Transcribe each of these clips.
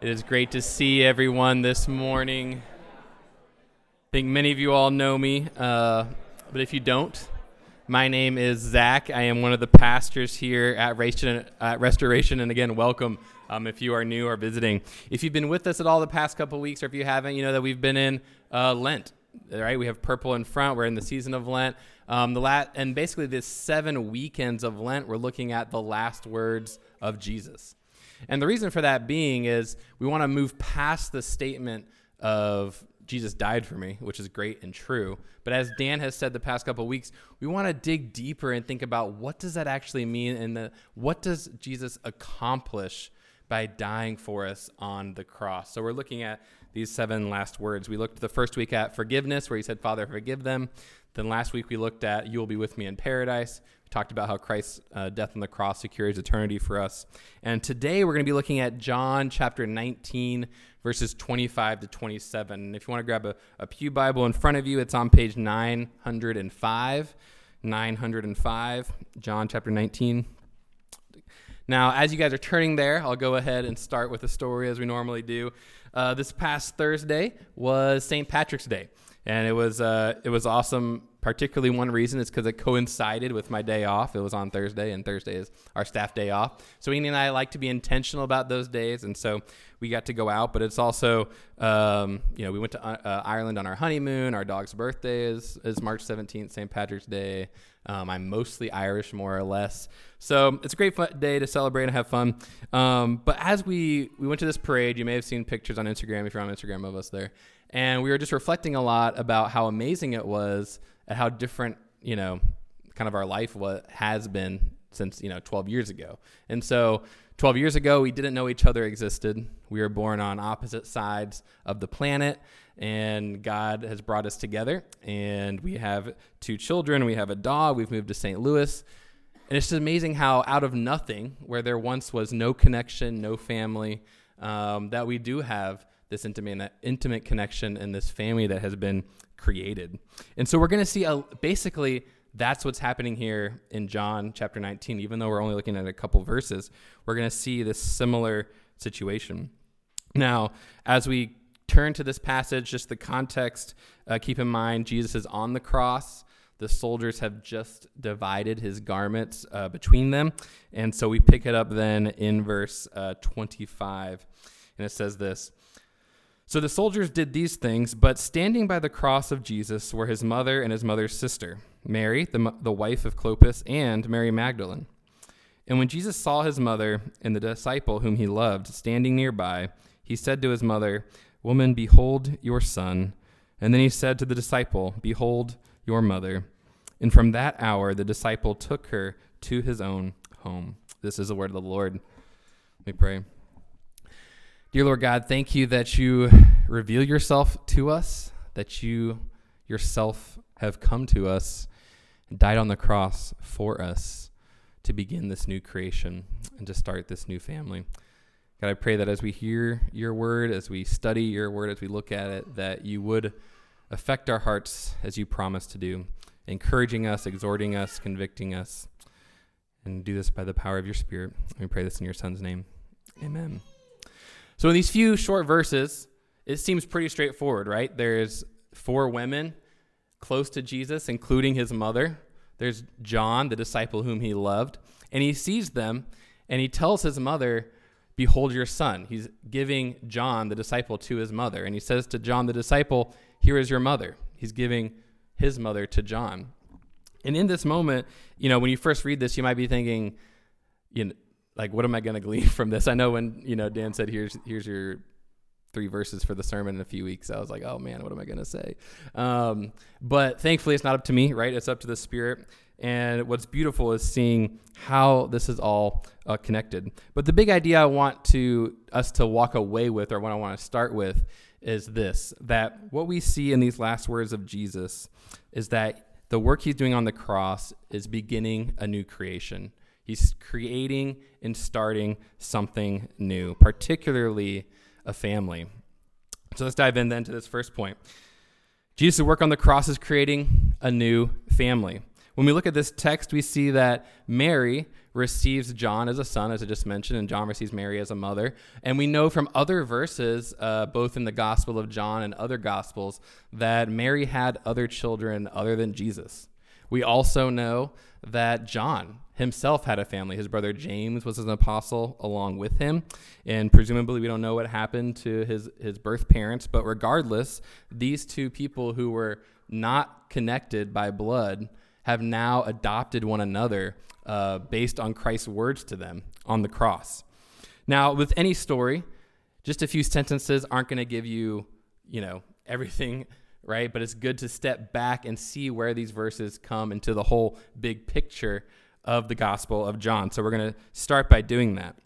It is great to see everyone this morning. I think many of you all know me, uh, but if you don't, my name is Zach. I am one of the pastors here at Restoration, at Restoration and again, welcome um, if you are new or visiting. If you've been with us at all the past couple weeks, or if you haven't, you know that we've been in uh, Lent. Right, we have purple in front. We're in the season of Lent. Um, the lat- and basically, this seven weekends of Lent, we're looking at the last words of Jesus. And the reason for that being is we want to move past the statement of Jesus died for me, which is great and true. But as Dan has said the past couple weeks, we want to dig deeper and think about what does that actually mean and the, what does Jesus accomplish by dying for us on the cross. So we're looking at these seven last words. We looked the first week at forgiveness, where he said, Father, forgive them. Then last week we looked at you will be with me in paradise We talked about how Christ's uh, death on the cross secures eternity for us. And today we're going to be looking at John chapter 19, verses 25 to 27. And if you want to grab a, a Pew Bible in front of you, it's on page 905. 905, John chapter 19. Now, as you guys are turning there, I'll go ahead and start with a story as we normally do. Uh, this past Thursday was St. Patrick's Day, and it was uh, it was awesome particularly one reason is because it coincided with my day off. It was on Thursday, and Thursday is our staff day off. So Amy and I like to be intentional about those days, and so we got to go out. But it's also, um, you know, we went to uh, uh Ireland on our honeymoon. Our dog's birthday is is March 17th, St. Patrick's Day. Um, I'm mostly Irish, more or less. So it's a great day to celebrate and have fun. Um, but as we we went to this parade, you may have seen pictures on Instagram if you're on Instagram of us there, and we were just reflecting a lot about how amazing it was at how different you know kind of our life what has been since you know 12 years ago and so 12 years ago we didn't know each other existed we were born on opposite sides of the planet and god has brought us together and we have two children we have a dog we've moved to st louis and it's just amazing how out of nothing where there once was no connection no family um, that we do have this intimate intimate connection and this family that has been created. And so we're going to see a, basically that's what's happening here in John chapter 19. Even though we're only looking at a couple verses, we're going to see this similar situation. Now, as we turn to this passage, just the context, uh, keep in mind Jesus is on the cross. The soldiers have just divided his garments uh, between them. And so we pick it up then in verse uh, 25. And it says this so the soldiers did these things, but standing by the cross of Jesus were his mother and his mother's sister, Mary, the, the wife of Clopas, and Mary Magdalene. And when Jesus saw his mother and the disciple whom he loved standing nearby, he said to his mother, Woman, behold your son. And then he said to the disciple, Behold your mother. And from that hour, the disciple took her to his own home. This is the word of the Lord. Let me pray. Dear Lord God, thank you that you reveal yourself to us, that you yourself have come to us died on the cross for us to begin this new creation and to start this new family. God, I pray that as we hear your word, as we study your word, as we look at it, that you would affect our hearts as you promised to do, encouraging us, exhorting us, convicting us, and do this by the power of your Spirit. We pray this in your Son's name. Amen. So in these few short verses, it seems pretty straightforward, right? There's four women close to Jesus, including his mother. There's John, the disciple whom he loved, and he sees them and he tells his mother, Behold your son. He's giving John, the disciple, to his mother. And he says to John, the disciple, Here is your mother. He's giving his mother to John. And in this moment, you know, when you first read this, you might be thinking, you know, like what am I going to glean from this? I know when you know Dan said here's here's your three verses for the sermon in a few weeks. I was like, oh man, what am I going to say? Um, but thankfully, it's not up to me, right? It's up to the Spirit. And what's beautiful is seeing how this is all uh, connected. But the big idea I want to us to walk away with, or what I want to start with, is this: that what we see in these last words of Jesus is that the work he's doing on the cross is beginning a new creation. He's creating and starting something new, particularly a family. So let's dive in then to this first point. Jesus' work on the cross is creating a new family. When we look at this text, we see that Mary receives John as a son, as I just mentioned, and John receives Mary as a mother. And we know from other verses, uh, both in the Gospel of John and other Gospels, that Mary had other children other than Jesus. We also know that John himself had a family. His brother James was an apostle along with him, and presumably we don't know what happened to his, his birth parents, but regardless, these two people who were not connected by blood have now adopted one another uh, based on Christ's words to them on the cross. Now, with any story, just a few sentences aren't going to give you, you know, everything, right? But it's good to step back and see where these verses come into the whole big picture of the Gospel of John. So we're going to start by doing that.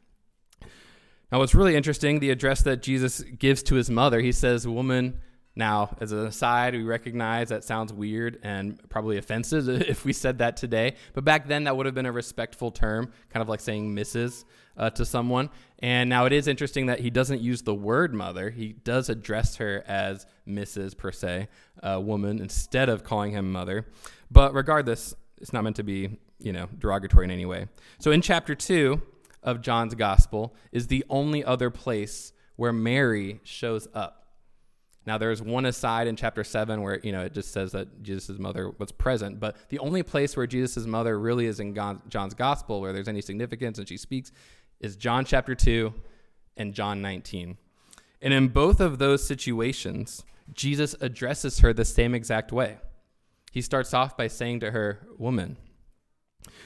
Now, what's really interesting, the address that Jesus gives to his mother, he says, Woman, now, as an aside, we recognize that sounds weird and probably offensive if we said that today. But back then, that would have been a respectful term, kind of like saying Mrs. Uh, to someone. And now it is interesting that he doesn't use the word mother. He does address her as Mrs. per se, a woman, instead of calling him mother. But regardless, it's not meant to be, you know, derogatory in any way. So in chapter 2 of John's gospel is the only other place where Mary shows up. Now, there's one aside in chapter 7 where, you know, it just says that Jesus' mother was present, but the only place where Jesus' mother really is in John's gospel where there's any significance and she speaks is John chapter 2 and John 19. And in both of those situations, Jesus addresses her the same exact way. He starts off by saying to her, Woman.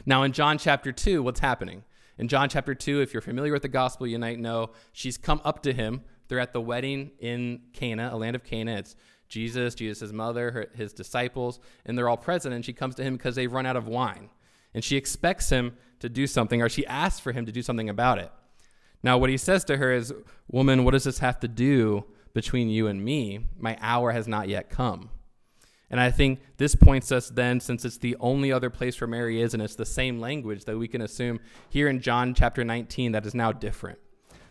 Now, in John chapter 2, what's happening? In John chapter 2, if you're familiar with the gospel, you might know she's come up to him they're at the wedding in Cana, a land of Cana. It's Jesus, Jesus' mother, her, his disciples, and they're all present. And she comes to him because they've run out of wine. And she expects him to do something, or she asks for him to do something about it. Now, what he says to her is, Woman, what does this have to do between you and me? My hour has not yet come. And I think this points us then, since it's the only other place where Mary is, and it's the same language, that we can assume here in John chapter 19 that is now different.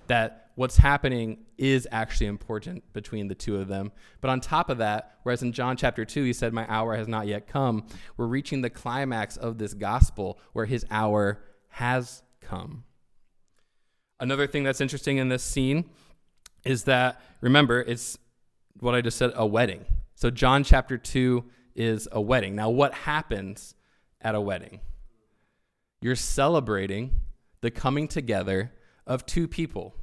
That what's happening is actually important between the two of them. But on top of that, whereas in John chapter 2, he said, My hour has not yet come, we're reaching the climax of this gospel where his hour has come. Another thing that's interesting in this scene is that, remember, it's what I just said a wedding. So, John chapter 2 is a wedding. Now, what happens at a wedding? You're celebrating the coming together of two people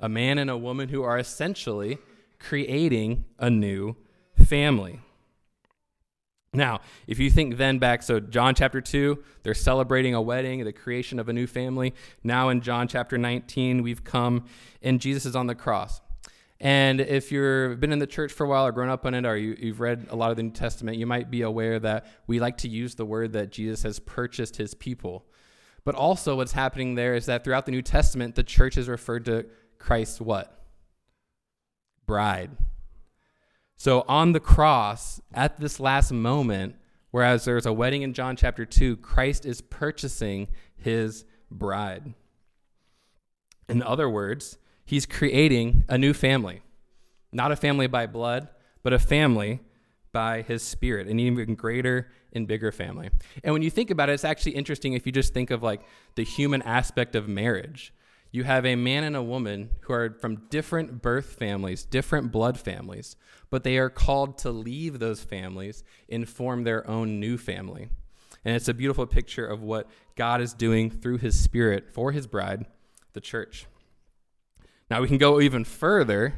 a man and a woman who are essentially creating a new family. Now, if you think then back, so John chapter 2, they're celebrating a wedding, the creation of a new family. Now in John chapter 19, we've come and Jesus is on the cross. And if you've been in the church for a while or grown up in it, or you, have read a lot of the New Testament, you might be aware that we like to use the word that Jesus has purchased his people. But also, what's happening there is that throughout the New Testament, the church is referred to Christ's what? Bride. So on the cross, at this last moment, whereas there's a wedding in John chapter 2, Christ is purchasing his bride. In other words, he's creating a new family. Not a family by blood, but a family by his spirit, an even greater and bigger family. And when you think about it, it's actually interesting if you just think of like the human aspect of marriage you have a man and a woman who are from different birth families, different blood families, but they are called to leave those families and form their own new family. And it's a beautiful picture of what God is doing through his spirit for his bride, the church. Now we can go even further,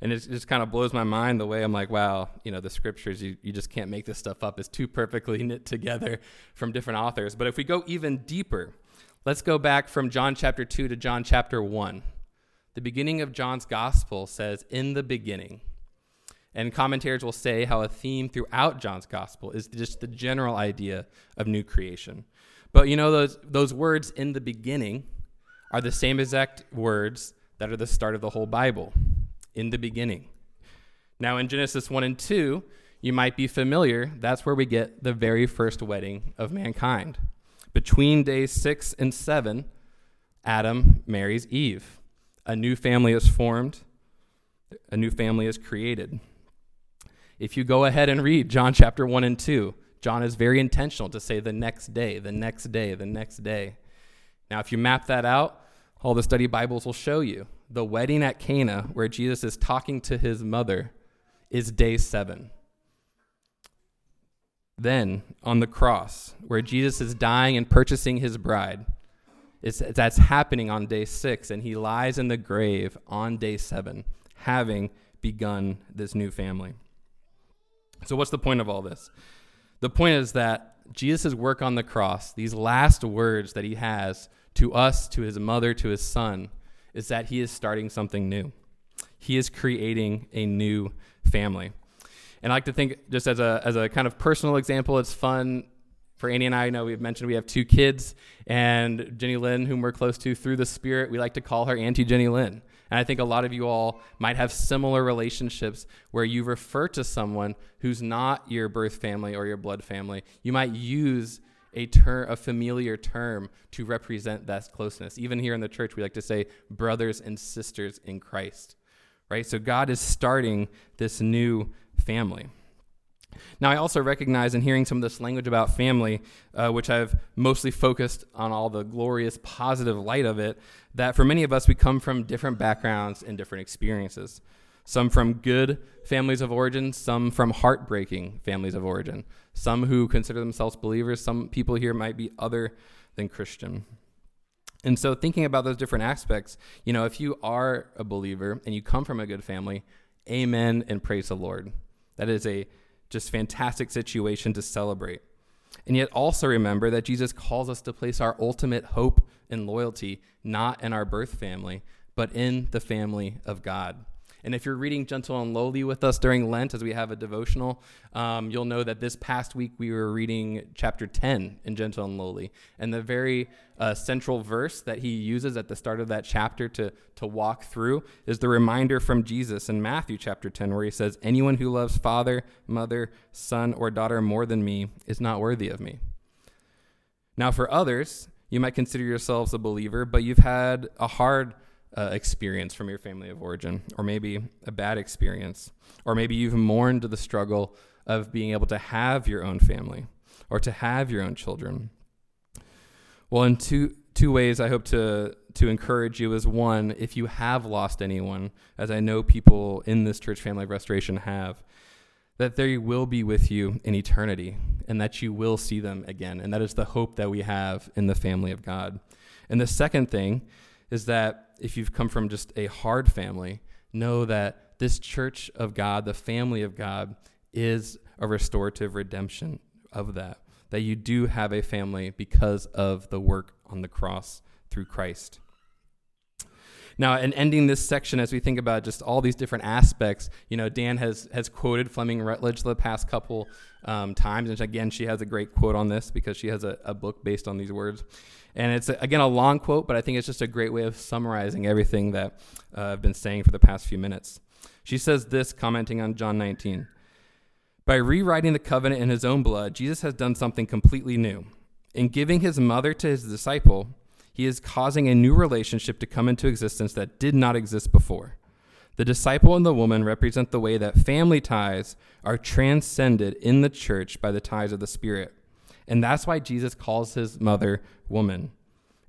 and it just kind of blows my mind the way I'm like, wow, you know, the scriptures, you, you just can't make this stuff up. It's too perfectly knit together from different authors. But if we go even deeper, Let's go back from John chapter 2 to John chapter 1. The beginning of John's gospel says, In the beginning. And commentators will say how a theme throughout John's gospel is just the general idea of new creation. But you know, those, those words in the beginning are the same exact words that are the start of the whole Bible. In the beginning. Now, in Genesis 1 and 2, you might be familiar, that's where we get the very first wedding of mankind. Between days six and seven, Adam marries Eve. A new family is formed, a new family is created. If you go ahead and read John chapter 1 and 2, John is very intentional to say the next day, the next day, the next day. Now, if you map that out, all the study Bibles will show you. The wedding at Cana, where Jesus is talking to his mother, is day seven. Then, on the cross, where Jesus is dying and purchasing his bride, it's, that's happening on day six, and he lies in the grave on day seven, having begun this new family. So, what's the point of all this? The point is that Jesus' work on the cross, these last words that he has to us, to his mother, to his son, is that he is starting something new. He is creating a new family. And I like to think, just as a, as a kind of personal example, it's fun for Annie and I. I know we've mentioned we have two kids, and Jenny Lynn, whom we're close to through the Spirit, we like to call her Auntie Jenny Lynn. And I think a lot of you all might have similar relationships where you refer to someone who's not your birth family or your blood family. You might use a term, a familiar term to represent that closeness. Even here in the church, we like to say brothers and sisters in Christ, right? So God is starting this new family. Now, I also recognize in hearing some of this language about family, uh, which I've mostly focused on all the glorious positive light of it, that for many of us, we come from different backgrounds and different experiences some from good families of origin, some from heartbreaking families of origin, some who consider themselves believers, some people here might be other than Christian. And so, thinking about those different aspects, you know, if you are a believer and you come from a good family, amen and praise the Lord. That is a just fantastic situation to celebrate. And yet, also remember that Jesus calls us to place our ultimate hope and loyalty not in our birth family, but in the family of God. And if you're reading Gentle and Lowly with us during Lent, as we have a devotional, um, you'll know that this past week we were reading chapter 10 in Gentle and Lowly. And the very uh, central verse that he uses at the start of that chapter to, to walk through is the reminder from Jesus in Matthew chapter 10, where he says, Anyone who loves father, mother, son, or daughter more than me is not worthy of me. Now, for others, you might consider yourselves a believer, but you've had a hard uh, experience from your family of origin, or maybe a bad experience, or maybe you've mourned the struggle of being able to have your own family or to have your own children. Well, in two two ways, I hope to to encourage you is one, if you have lost anyone, as I know people in this church family of restoration have, that they will be with you in eternity and that you will see them again. And that is the hope that we have in the family of God. And the second thing is that if you've come from just a hard family, know that this church of God, the family of God, is a restorative redemption of that. That you do have a family because of the work on the cross through Christ. Now, in ending this section, as we think about just all these different aspects, you know, Dan has has quoted Fleming Rutledge the past couple um, times, and again, she has a great quote on this because she has a, a book based on these words. And it's, again, a long quote, but I think it's just a great way of summarizing everything that uh, I've been saying for the past few minutes. She says this, commenting on John 19 By rewriting the covenant in his own blood, Jesus has done something completely new. In giving his mother to his disciple, he is causing a new relationship to come into existence that did not exist before. The disciple and the woman represent the way that family ties are transcended in the church by the ties of the Spirit. And that's why Jesus calls his mother woman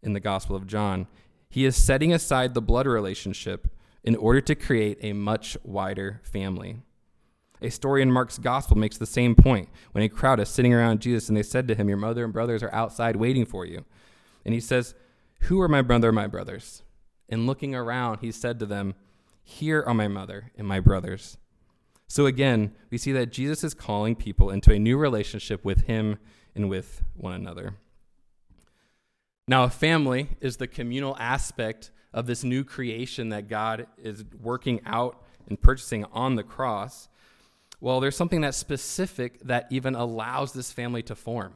in the Gospel of John. He is setting aside the blood relationship in order to create a much wider family. A story in Mark's Gospel makes the same point when a crowd is sitting around Jesus and they said to him, Your mother and brothers are outside waiting for you. And he says, Who are my brother and my brothers? And looking around, he said to them, Here are my mother and my brothers. So again, we see that Jesus is calling people into a new relationship with him and with one another. Now, a family is the communal aspect of this new creation that God is working out and purchasing on the cross. Well, there's something that's specific that even allows this family to form.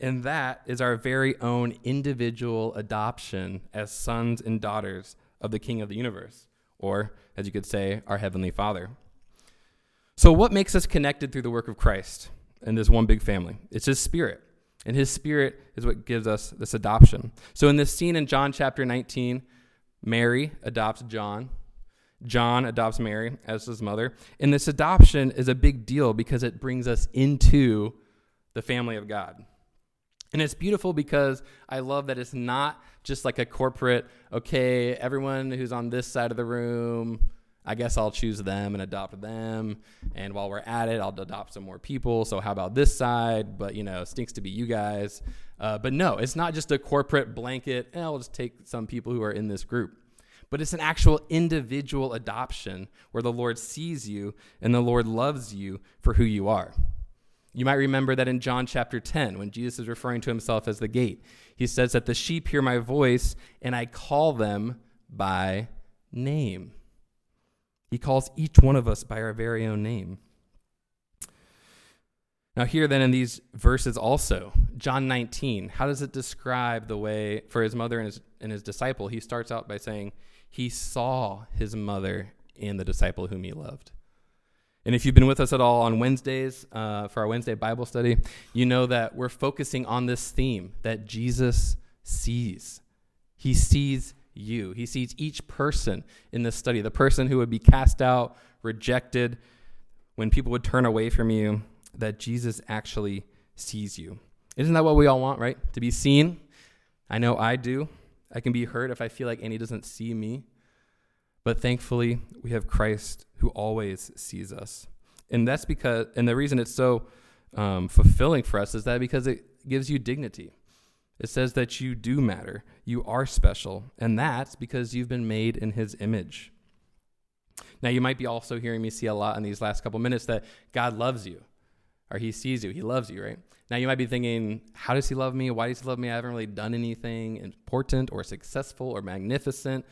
And that is our very own individual adoption as sons and daughters of the King of the universe, or as you could say, our Heavenly Father. So, what makes us connected through the work of Christ in this one big family? It's His Spirit. And his spirit is what gives us this adoption. So in this scene in John chapter 19, Mary adopts John. John adopts Mary as his mother. And this adoption is a big deal because it brings us into the family of God. And it's beautiful because I love that it's not just like a corporate, okay, everyone who's on this side of the room, I guess I'll choose them and adopt them. And while we're at it, I'll adopt some more people. So how about this side? But, you know, stinks to be you guys. Uh, but no, it's not just a corporate blanket, eh, I'll just take some people who are in this group. But it's an actual individual adoption where the Lord sees you and the Lord loves you for who you are. You might remember that in John chapter 10, when Jesus is referring to himself as the gate, he says that the sheep hear my voice and I call them by name. He calls each one of us by our very own name. Now, here then in these verses also, John 19, how does it describe the way for his mother and his, and his disciple? He starts out by saying, He saw his mother and the disciple whom he loved. And if you've been with us at all on Wednesdays uh, for our Wednesday Bible study, you know that we're focusing on this theme that Jesus sees. He sees you, He sees each person in this study the person who would be cast out, rejected, when people would turn away from you that Jesus actually sees you. Isn't that what we all want, right? To be seen? I know I do. I can be hurt if I feel like Annie doesn't see me. But thankfully, we have Christ who always sees us. And that's because, and the reason it's so um, fulfilling for us is that because it gives you dignity. It says that you do matter, you are special, and that's because you've been made in his image. Now, you might be also hearing me see a lot in these last couple minutes that God loves you or he sees you, he loves you, right? Now you might be thinking, how does he love me? Why does he love me? I haven't really done anything important or successful or magnificent.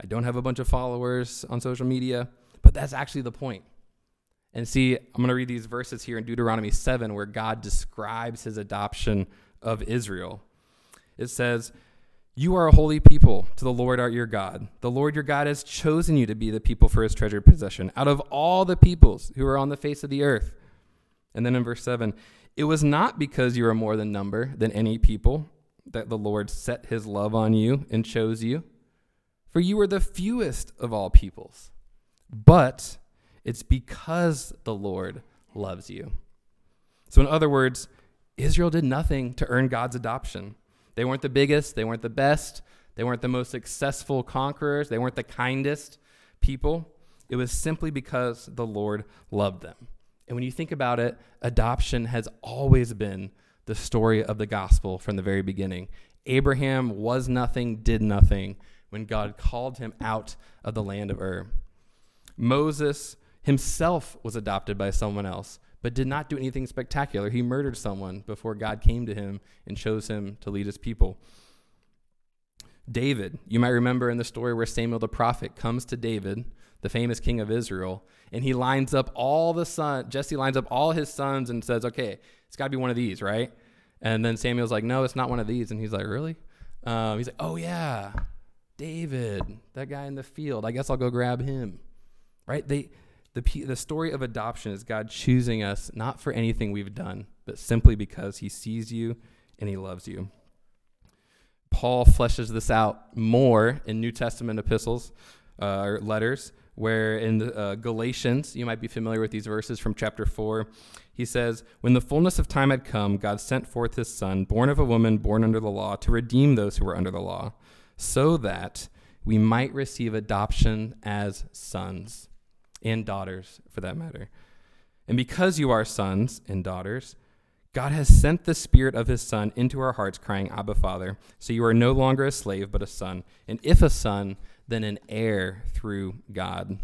I don't have a bunch of followers on social media, but that's actually the point. And see, I'm going to read these verses here in Deuteronomy 7 where God describes his adoption of Israel. It says, You are a holy people to the Lord our your God. The Lord your God has chosen you to be the people for his treasured possession out of all the peoples who are on the face of the earth. And then in verse 7, it was not because you are more than number than any people that the Lord set his love on you and chose you, for you are the fewest of all peoples. But it's because the Lord loves you. So, in other words, Israel did nothing to earn God's adoption. They weren't the biggest, they weren't the best, they weren't the most successful conquerors, they weren't the kindest people. It was simply because the Lord loved them. And when you think about it, adoption has always been the story of the gospel from the very beginning. Abraham was nothing, did nothing when God called him out of the land of Ur. Moses himself was adopted by someone else, but did not do anything spectacular. He murdered someone before God came to him and chose him to lead his people. David, you might remember in the story where Samuel the prophet comes to David the famous king of Israel, and he lines up all the son. Jesse lines up all his sons and says, "Okay, it's got to be one of these, right?" And then Samuel's like, "No, it's not one of these." And he's like, "Really?" Um, he's like, "Oh yeah, David, that guy in the field. I guess I'll go grab him." Right? They, the the story of adoption is God choosing us not for anything we've done, but simply because He sees you and He loves you. Paul fleshes this out more in New Testament epistles uh, or letters where in the, uh, Galatians, you might be familiar with these verses from chapter 4, he says, When the fullness of time had come, God sent forth his Son, born of a woman, born under the law, to redeem those who were under the law, so that we might receive adoption as sons and daughters, for that matter. And because you are sons and daughters, God has sent the Spirit of His Son into our hearts, crying, Abba, Father. So you are no longer a slave, but a son. And if a son, then an heir through God.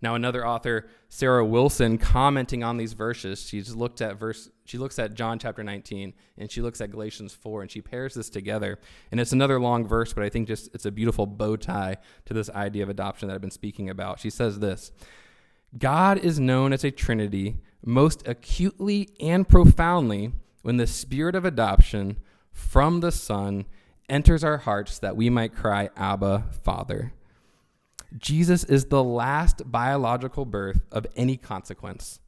Now, another author, Sarah Wilson, commenting on these verses, she's looked at verse, she looks at John chapter 19 and she looks at Galatians 4 and she pairs this together. And it's another long verse, but I think just it's a beautiful bow tie to this idea of adoption that I've been speaking about. She says this God is known as a Trinity most acutely and profoundly when the spirit of adoption from the Son enters our hearts that we might cry, Abba, Father. Jesus is the last biological birth of any consequence.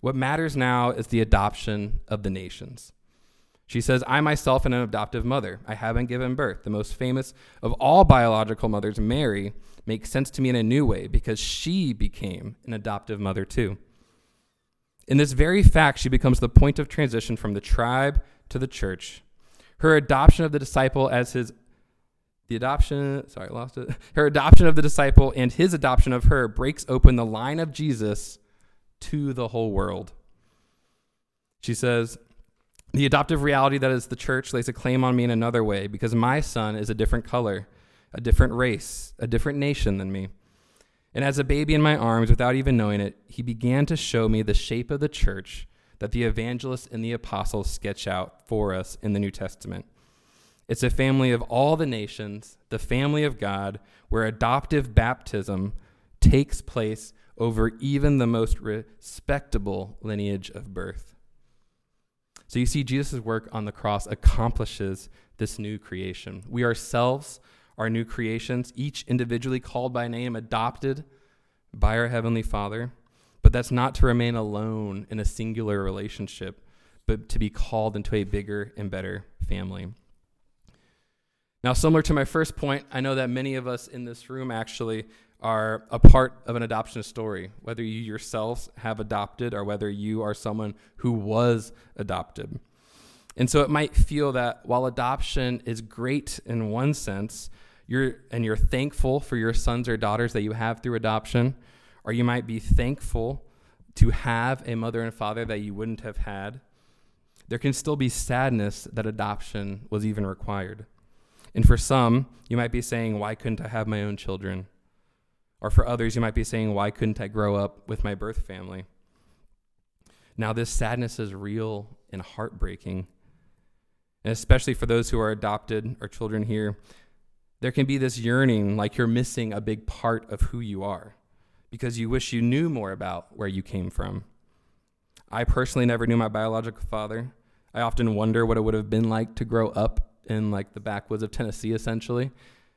What matters now is the adoption of the nations. She says, I myself am an adoptive mother. I haven't given birth. The most famous of all biological mothers, Mary, makes sense to me in a new way because she became an adoptive mother too. In this very fact, she becomes the point of transition from the tribe to the church. Her adoption of the disciple as his the adoption, sorry, I lost it. Her adoption of the disciple and his adoption of her breaks open the line of Jesus to the whole world. She says, The adoptive reality that is the church lays a claim on me in another way because my son is a different color, a different race, a different nation than me. And as a baby in my arms, without even knowing it, he began to show me the shape of the church that the evangelists and the apostles sketch out for us in the New Testament. It's a family of all the nations, the family of God, where adoptive baptism takes place over even the most respectable lineage of birth. So you see, Jesus' work on the cross accomplishes this new creation. We ourselves are new creations, each individually called by name, adopted by our Heavenly Father. But that's not to remain alone in a singular relationship, but to be called into a bigger and better family. Now, similar to my first point, I know that many of us in this room actually are a part of an adoption story, whether you yourselves have adopted or whether you are someone who was adopted. And so it might feel that while adoption is great in one sense, you're and you're thankful for your sons or daughters that you have through adoption, or you might be thankful to have a mother and father that you wouldn't have had. There can still be sadness that adoption was even required. And for some, you might be saying, Why couldn't I have my own children? Or for others, you might be saying, Why couldn't I grow up with my birth family? Now, this sadness is real and heartbreaking. And especially for those who are adopted or children here, there can be this yearning like you're missing a big part of who you are because you wish you knew more about where you came from. I personally never knew my biological father. I often wonder what it would have been like to grow up in like the backwoods of Tennessee essentially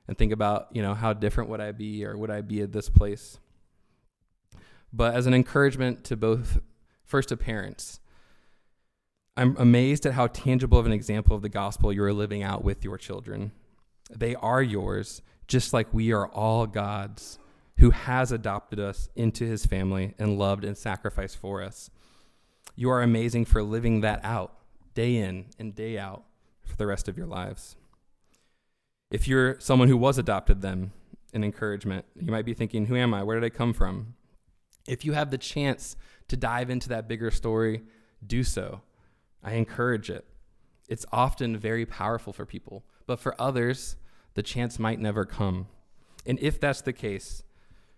and think about, you know, how different would I be or would I be at this place? But as an encouragement to both, first to parents, I'm amazed at how tangible of an example of the gospel you are living out with your children. They are yours, just like we are all God's, who has adopted us into his family and loved and sacrificed for us. You are amazing for living that out day in and day out for the rest of your lives. If you're someone who was adopted, then an encouragement, you might be thinking, Who am I? Where did I come from? If you have the chance to dive into that bigger story, do so. I encourage it. It's often very powerful for people, but for others, the chance might never come. And if that's the case,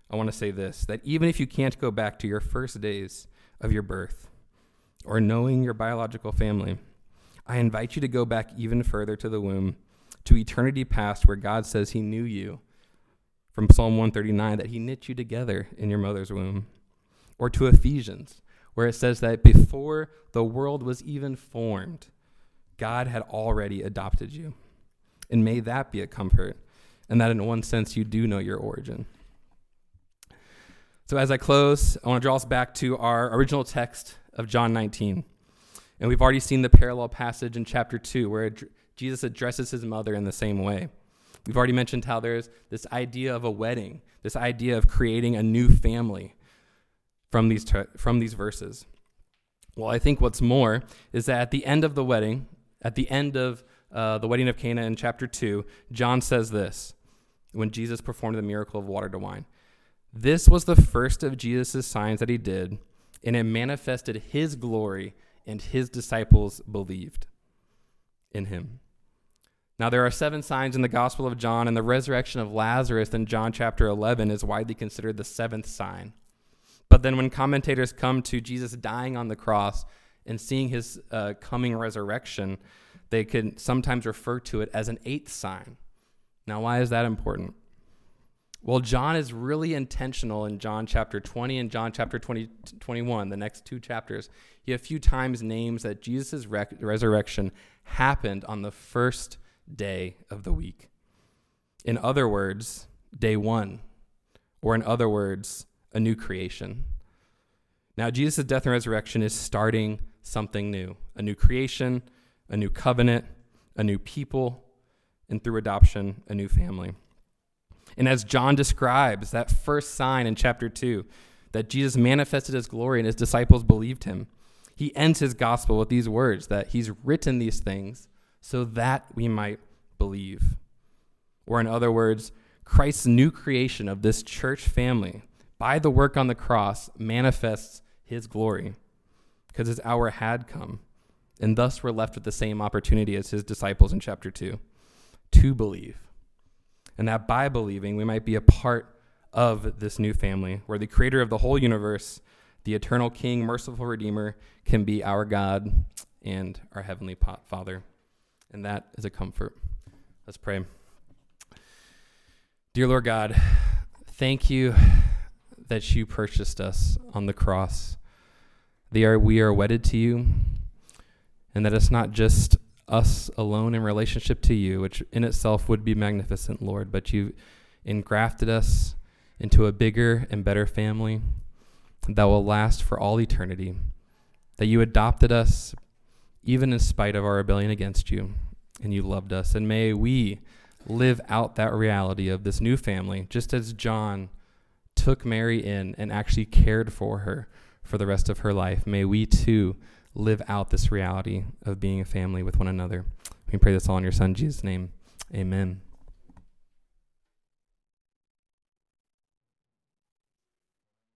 I want to say this that even if you can't go back to your first days of your birth or knowing your biological family, I invite you to go back even further to the womb to eternity past where God says he knew you from Psalm 139 that he knit you together in your mother's womb. Or to Ephesians where it says that before the world was even formed God had already adopted you. And may that be a comfort and that in one sense you do know your origin. So as I close I want to draw us back to our original text of John 19 and we've already seen the parallel passage in chapter 2 where Jesus addresses his mother in the same way. We've already mentioned how there's this idea of a wedding, this idea of creating a new family from these, ter- from these verses. Well, I think what's more is that at the end of the wedding, at the end of uh, the wedding of Cana in chapter 2, John says this when Jesus performed the miracle of water to wine. This was the first of Jesus' signs that he did, and it manifested his glory, and his disciples believed in him. Now, there are seven signs in the Gospel of John, and the resurrection of Lazarus in John chapter 11 is widely considered the seventh sign. But then, when commentators come to Jesus dying on the cross and seeing his uh, coming resurrection, they can sometimes refer to it as an eighth sign. Now, why is that important? Well, John is really intentional in John chapter 20 and John chapter 20, 21, the next two chapters. He a few times names that Jesus' rec- resurrection happened on the first day of the week. In other words, day one, or in other words, a new creation. Now, Jesus' death and resurrection is starting something new a new creation, a new covenant, a new people, and through adoption, a new family. And as John describes that first sign in chapter 2, that Jesus manifested his glory and his disciples believed him. He ends his gospel with these words that he's written these things so that we might believe. Or, in other words, Christ's new creation of this church family by the work on the cross manifests his glory because his hour had come. And thus we're left with the same opportunity as his disciples in chapter 2 to believe. And that by believing, we might be a part of this new family where the creator of the whole universe, the eternal King, merciful Redeemer, can be our God and our heavenly Father. And that is a comfort. Let's pray. Dear Lord God, thank you that you purchased us on the cross. They are, we are wedded to you, and that it's not just us alone in relationship to you, which in itself would be magnificent, Lord, but you've engrafted us into a bigger and better family that will last for all eternity. That you adopted us even in spite of our rebellion against you, and you loved us. And may we live out that reality of this new family, just as John took Mary in and actually cared for her for the rest of her life. May we too live out this reality of being a family with one another. We pray this all in your Son, Jesus' name. Amen.